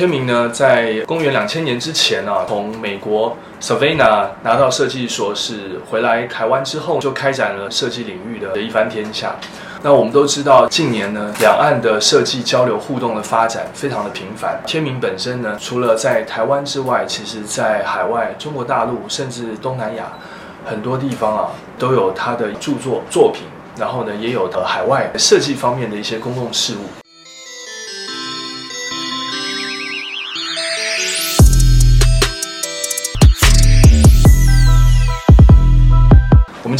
天明呢，在公元两千年之前啊，从美国 Savannah 拿到设计硕士，回来台湾之后，就开展了设计领域的一番天下。那我们都知道，近年呢，两岸的设计交流互动的发展非常的频繁。天明本身呢，除了在台湾之外，其实在海外、中国大陆甚至东南亚很多地方啊，都有他的著作作品。然后呢，也有的海外设计方面的一些公共事务。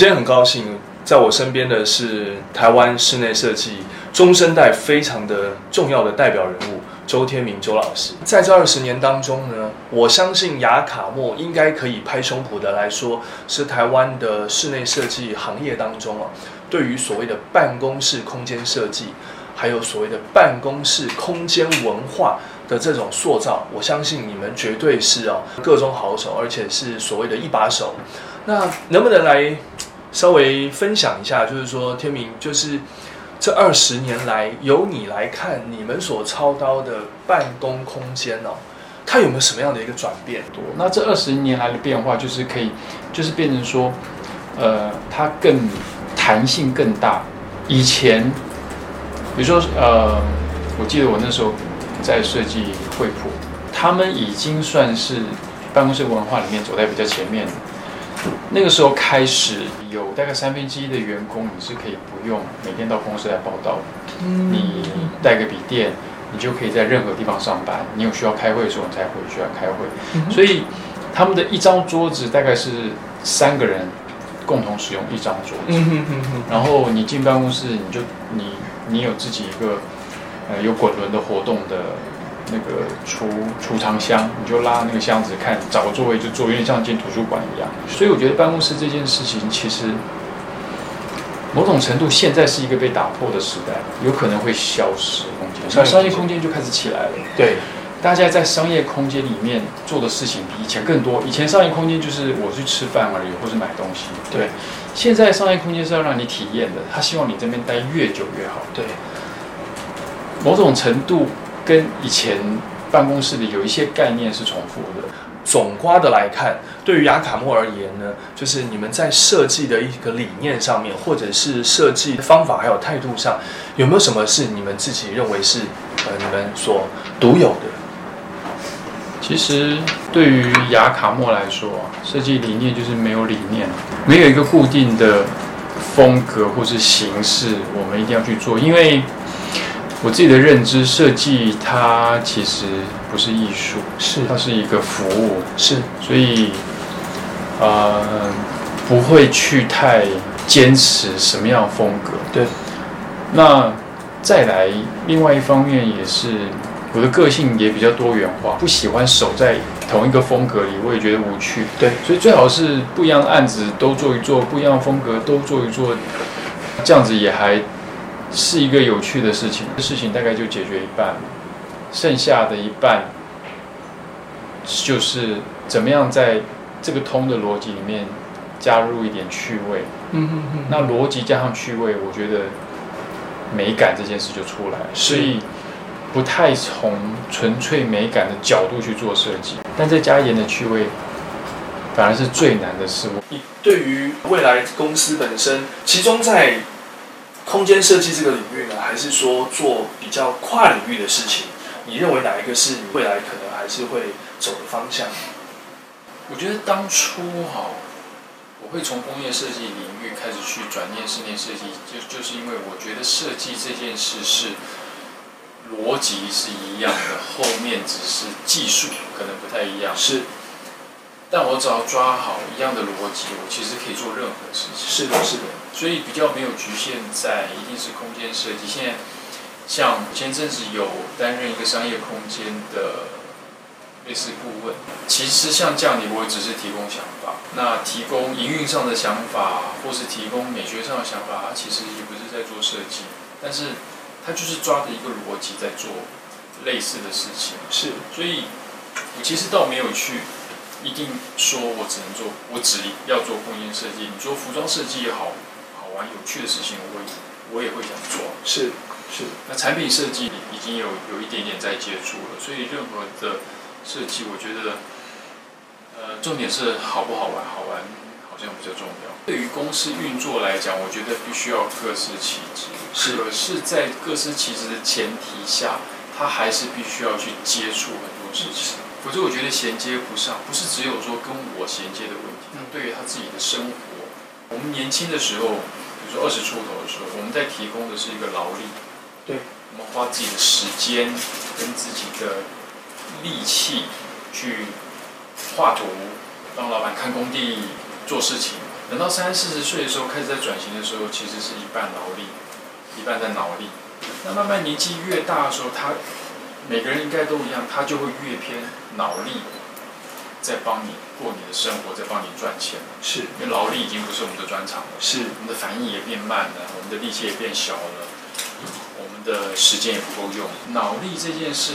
今天很高兴，在我身边的是台湾室内设计中生代非常的重要的代表人物周天明周老师。在这二十年当中呢，我相信雅卡莫应该可以拍胸脯的来说，是台湾的室内设计行业当中啊，对于所谓的办公室空间设计，还有所谓的办公室空间文化的这种塑造，我相信你们绝对是啊各中好手，而且是所谓的一把手。那能不能来稍微分享一下？就是说，天明，就是这二十年来，由你来看，你们所操刀的办公空间哦，它有没有什么样的一个转变？多。那这二十年来的变化，就是可以，就是变成说，呃，它更弹性更大。以前，比如说，呃，我记得我那时候在设计惠普，他们已经算是办公室文化里面走在比较前面的。那个时候开始有大概三分之一的员工，你是可以不用每天到公司来报道的。你带个笔电，你就可以在任何地方上班。你有需要开会的时候，你才回去要开会。所以他们的一张桌子大概是三个人共同使用一张桌子。然后你进办公室，你就你你有自己一个呃有滚轮的活动的。那个储储藏箱，你就拉那个箱子，看找个座位就坐，有点像进图书馆一样。所以我觉得办公室这件事情，其实某种程度现在是一个被打破的时代，有可能会消失空间，那商业空间就开始起来了。对，大家在商业空间里面做的事情比以前更多。以前商业空间就是我去吃饭而已，或是买东西。对，现在商业空间是要让你体验的，他希望你这边待越久越好。对，某种程度。跟以前办公室里有一些概念是重复的。总瓜的来看，对于雅卡莫而言呢，就是你们在设计的一个理念上面，或者是设计方法还有态度上，有没有什么是你们自己认为是呃你们所独有的？其实对于雅卡莫来说，设计理念就是没有理念，没有一个固定的风格或是形式，我们一定要去做，因为。我自己的认知，设计它其实不是艺术，是它是一个服务，是，所以，呃，不会去太坚持什么样的风格。对。那再来，另外一方面也是，我的个性也比较多元化，不喜欢守在同一个风格里，我也觉得无趣。对。所以最好是不一样的案子都做一做，不一样的风格都做一做，这样子也还。是一个有趣的事情，事情大概就解决一半，剩下的一半就是怎么样在这个通的逻辑里面加入一点趣味。嗯嗯嗯。那逻辑加上趣味，我觉得美感这件事就出来。所以不太从纯粹美感的角度去做设计，但再加一点的趣味，反而是最难的事物。你对于未来公司本身，其中在。空间设计这个领域呢，还是说做比较跨领域的事情？你认为哪一个是你未来可能还是会走的方向？我觉得当初哈，我会从工业设计领域开始去转念室内设计，就就是因为我觉得设计这件事是逻辑是一样的，后面只是技术可能不太一样。是。但我只要抓好一样的逻辑，我其实可以做任何事情。是的，是的。所以比较没有局限在一定是空间设计。现在像前阵子有担任一个商业空间的类似顾问，其实像这样，你不会只是提供想法，那提供营运上的想法，或是提供美学上的想法，它其实也不是在做设计，但是它就是抓着一个逻辑在做类似的事情。是，所以我其实倒没有去。一定说，我只能做，我只要做空间设计。你说服装设计也好，好玩有趣的事情，我我也会想做。是，是那产品设计已经有有一点点在接触了，所以任何的设计，我觉得，呃，重点是好不好玩，好玩好像比较重要。对于公司运作来讲，我觉得必须要各司其职。是可是，在各司其职的前提下，他还是必须要去接触很多事情。否则，我觉得衔接不上，不是只有说跟我衔接的问题。那对于他自己的生活，我们年轻的时候，比如说二十出头的时候，我们在提供的是一个劳力。对，我们花自己的时间跟自己的力气去画图，帮老板看工地做事情。等到三四十岁的时候，开始在转型的时候，其实是一半劳力，一半在脑力。那慢慢年纪越大的时候，他每个人应该都一样，他就会越偏脑力，在帮你过你的生活，在帮你赚钱。是因为劳力已经不是我们的专长了。是我们的反应也变慢了，我们的力气也变小了，我们的时间也不够用。脑力这件事，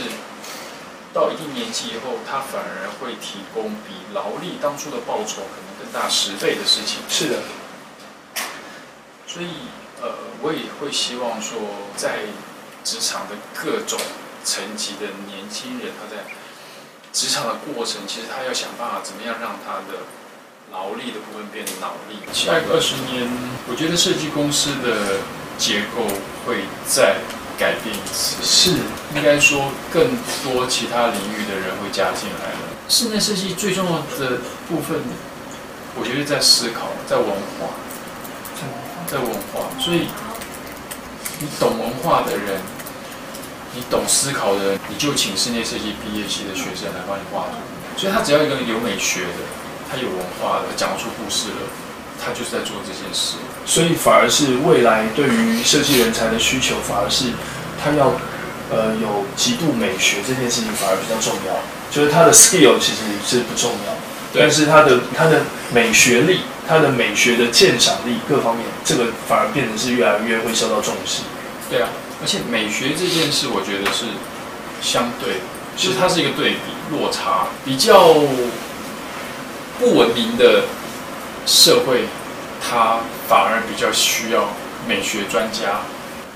到一定年纪以后，它反而会提供比劳力当初的报酬可能更大十倍的事情。是的，所以，呃，我也会希望说，在职场的各种层级的年轻人，他在职场的过程，其实他要想办法怎么样让他的劳力的部分变脑力。下一个二十年，我觉得设计公司的结构会再改变一次，是应该说更多其他领域的人会加进来了。室内设计最重要的部分，我觉得在思考，在文化，在文化。所以，你懂文化的人，你懂思考的人，你就请室内设计毕业系的学生来帮你画图。所以他只要一个有美学的，他有文化的，讲得出故事了，他就是在做这件事。所以反而是未来对于设计人才的需求，反而是他要呃有极度美学这件事情反而比较重要，就是他的 skill 其实是不重要，但是他的他的美学力、他的美学的鉴赏力各方面，这个反而变得是越来越会受到重视。对啊，而且美学这件事，我觉得是相对的，其实它是一个对比落差，比较不文明的社会，它反而比较需要美学专家。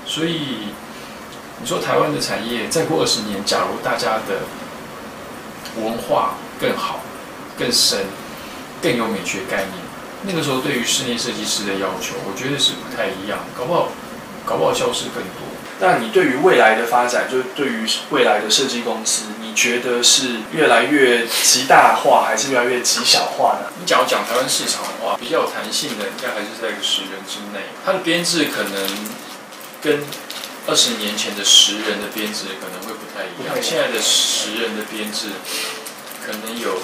所以你说台湾的产业，再过二十年，假如大家的文化更好、更深、更有美学概念，那个时候对于室内设计师的要求，我觉得是不太一样，搞不好搞不好消失更多。那你对于未来的发展，就是对于未来的设计公司，你觉得是越来越极大化，还是越来越极小化呢？你假如讲台湾市场的话，比较有弹性的，应该还是在一个十人之内。它的编制可能跟二十年前的十人的编制可能会不太一样。不太一样现在的十人的编制可能有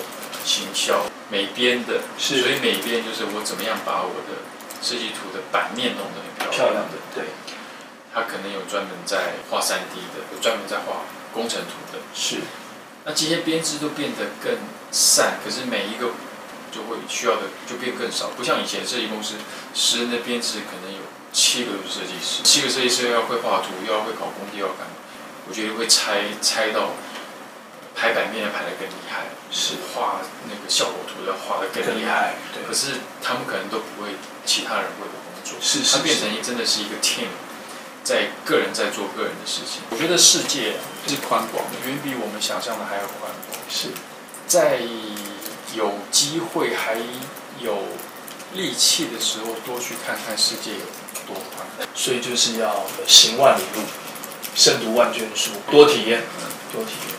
行销、美编的，是所以美编就是我怎么样把我的设计图的版面弄得很漂亮。漂亮的，对，他可能有专门在画三 D 的，有专门在画工程图的。是那这些编制都变得更散，可是每一个就会需要的就变更少，不像以前设计公司十人的编制可能有七个设计师，七个设计师要会画图，又要会搞工地，又要干嘛？我觉得会拆拆到排版面要排得更厉害，是画那个效果图要画得更厉害。对，可是他们可能都不会其他人会的工作，是是它变成一真的是一个 team，在个人在做个人的事情。我觉得世界是宽广的，远比我们想象的还要宽广。是在有机会还有力气的时候，多去看看世界有多宽。所以就是要行万里路，胜读万卷书，多体验，多体验。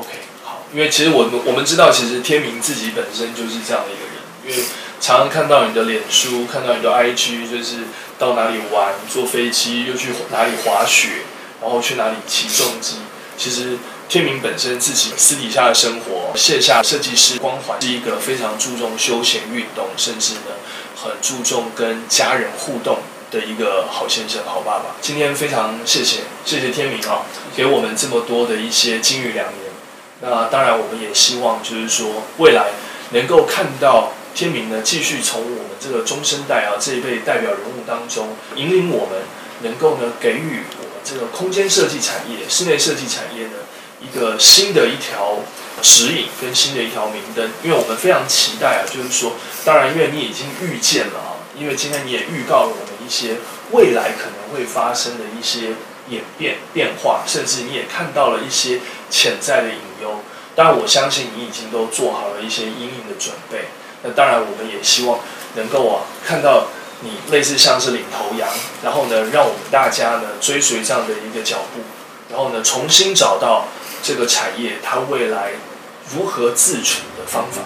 OK，好，因为其实我我们知道，其实天明自己本身就是这样的一个人，因为常常看到你的脸书，看到你的 IG，就是到哪里玩，坐飞机，又去哪里滑雪，然后去哪里骑重机。其实天明本身自己私底下的生活，卸下设计师光环，是一个非常注重休闲运动，甚至呢很注重跟家人互动的一个好先生、好爸爸。今天非常谢谢谢谢天明啊，给我们这么多的一些金玉良言。那当然，我们也希望就是说，未来能够看到天明呢，继续从我们这个中生代啊这一辈代表人物当中，引领我们，能够呢给予我们这个空间设计产业、室内设计产业呢一个新的一条指引跟新的一条明灯。因为我们非常期待啊，就是说，当然，因为你已经预见了啊，因为今天你也预告了我们一些未来可能会发生的一些演变变化，甚至你也看到了一些潜在的隐忧。当然，我相信你已经都做好了一些阴影的准备。那当然，我们也希望能够啊看到你类似像是领头羊，然后呢，让我们大家呢追随这样的一个脚步，然后呢重新找到这个产业它未来如何自处的方法。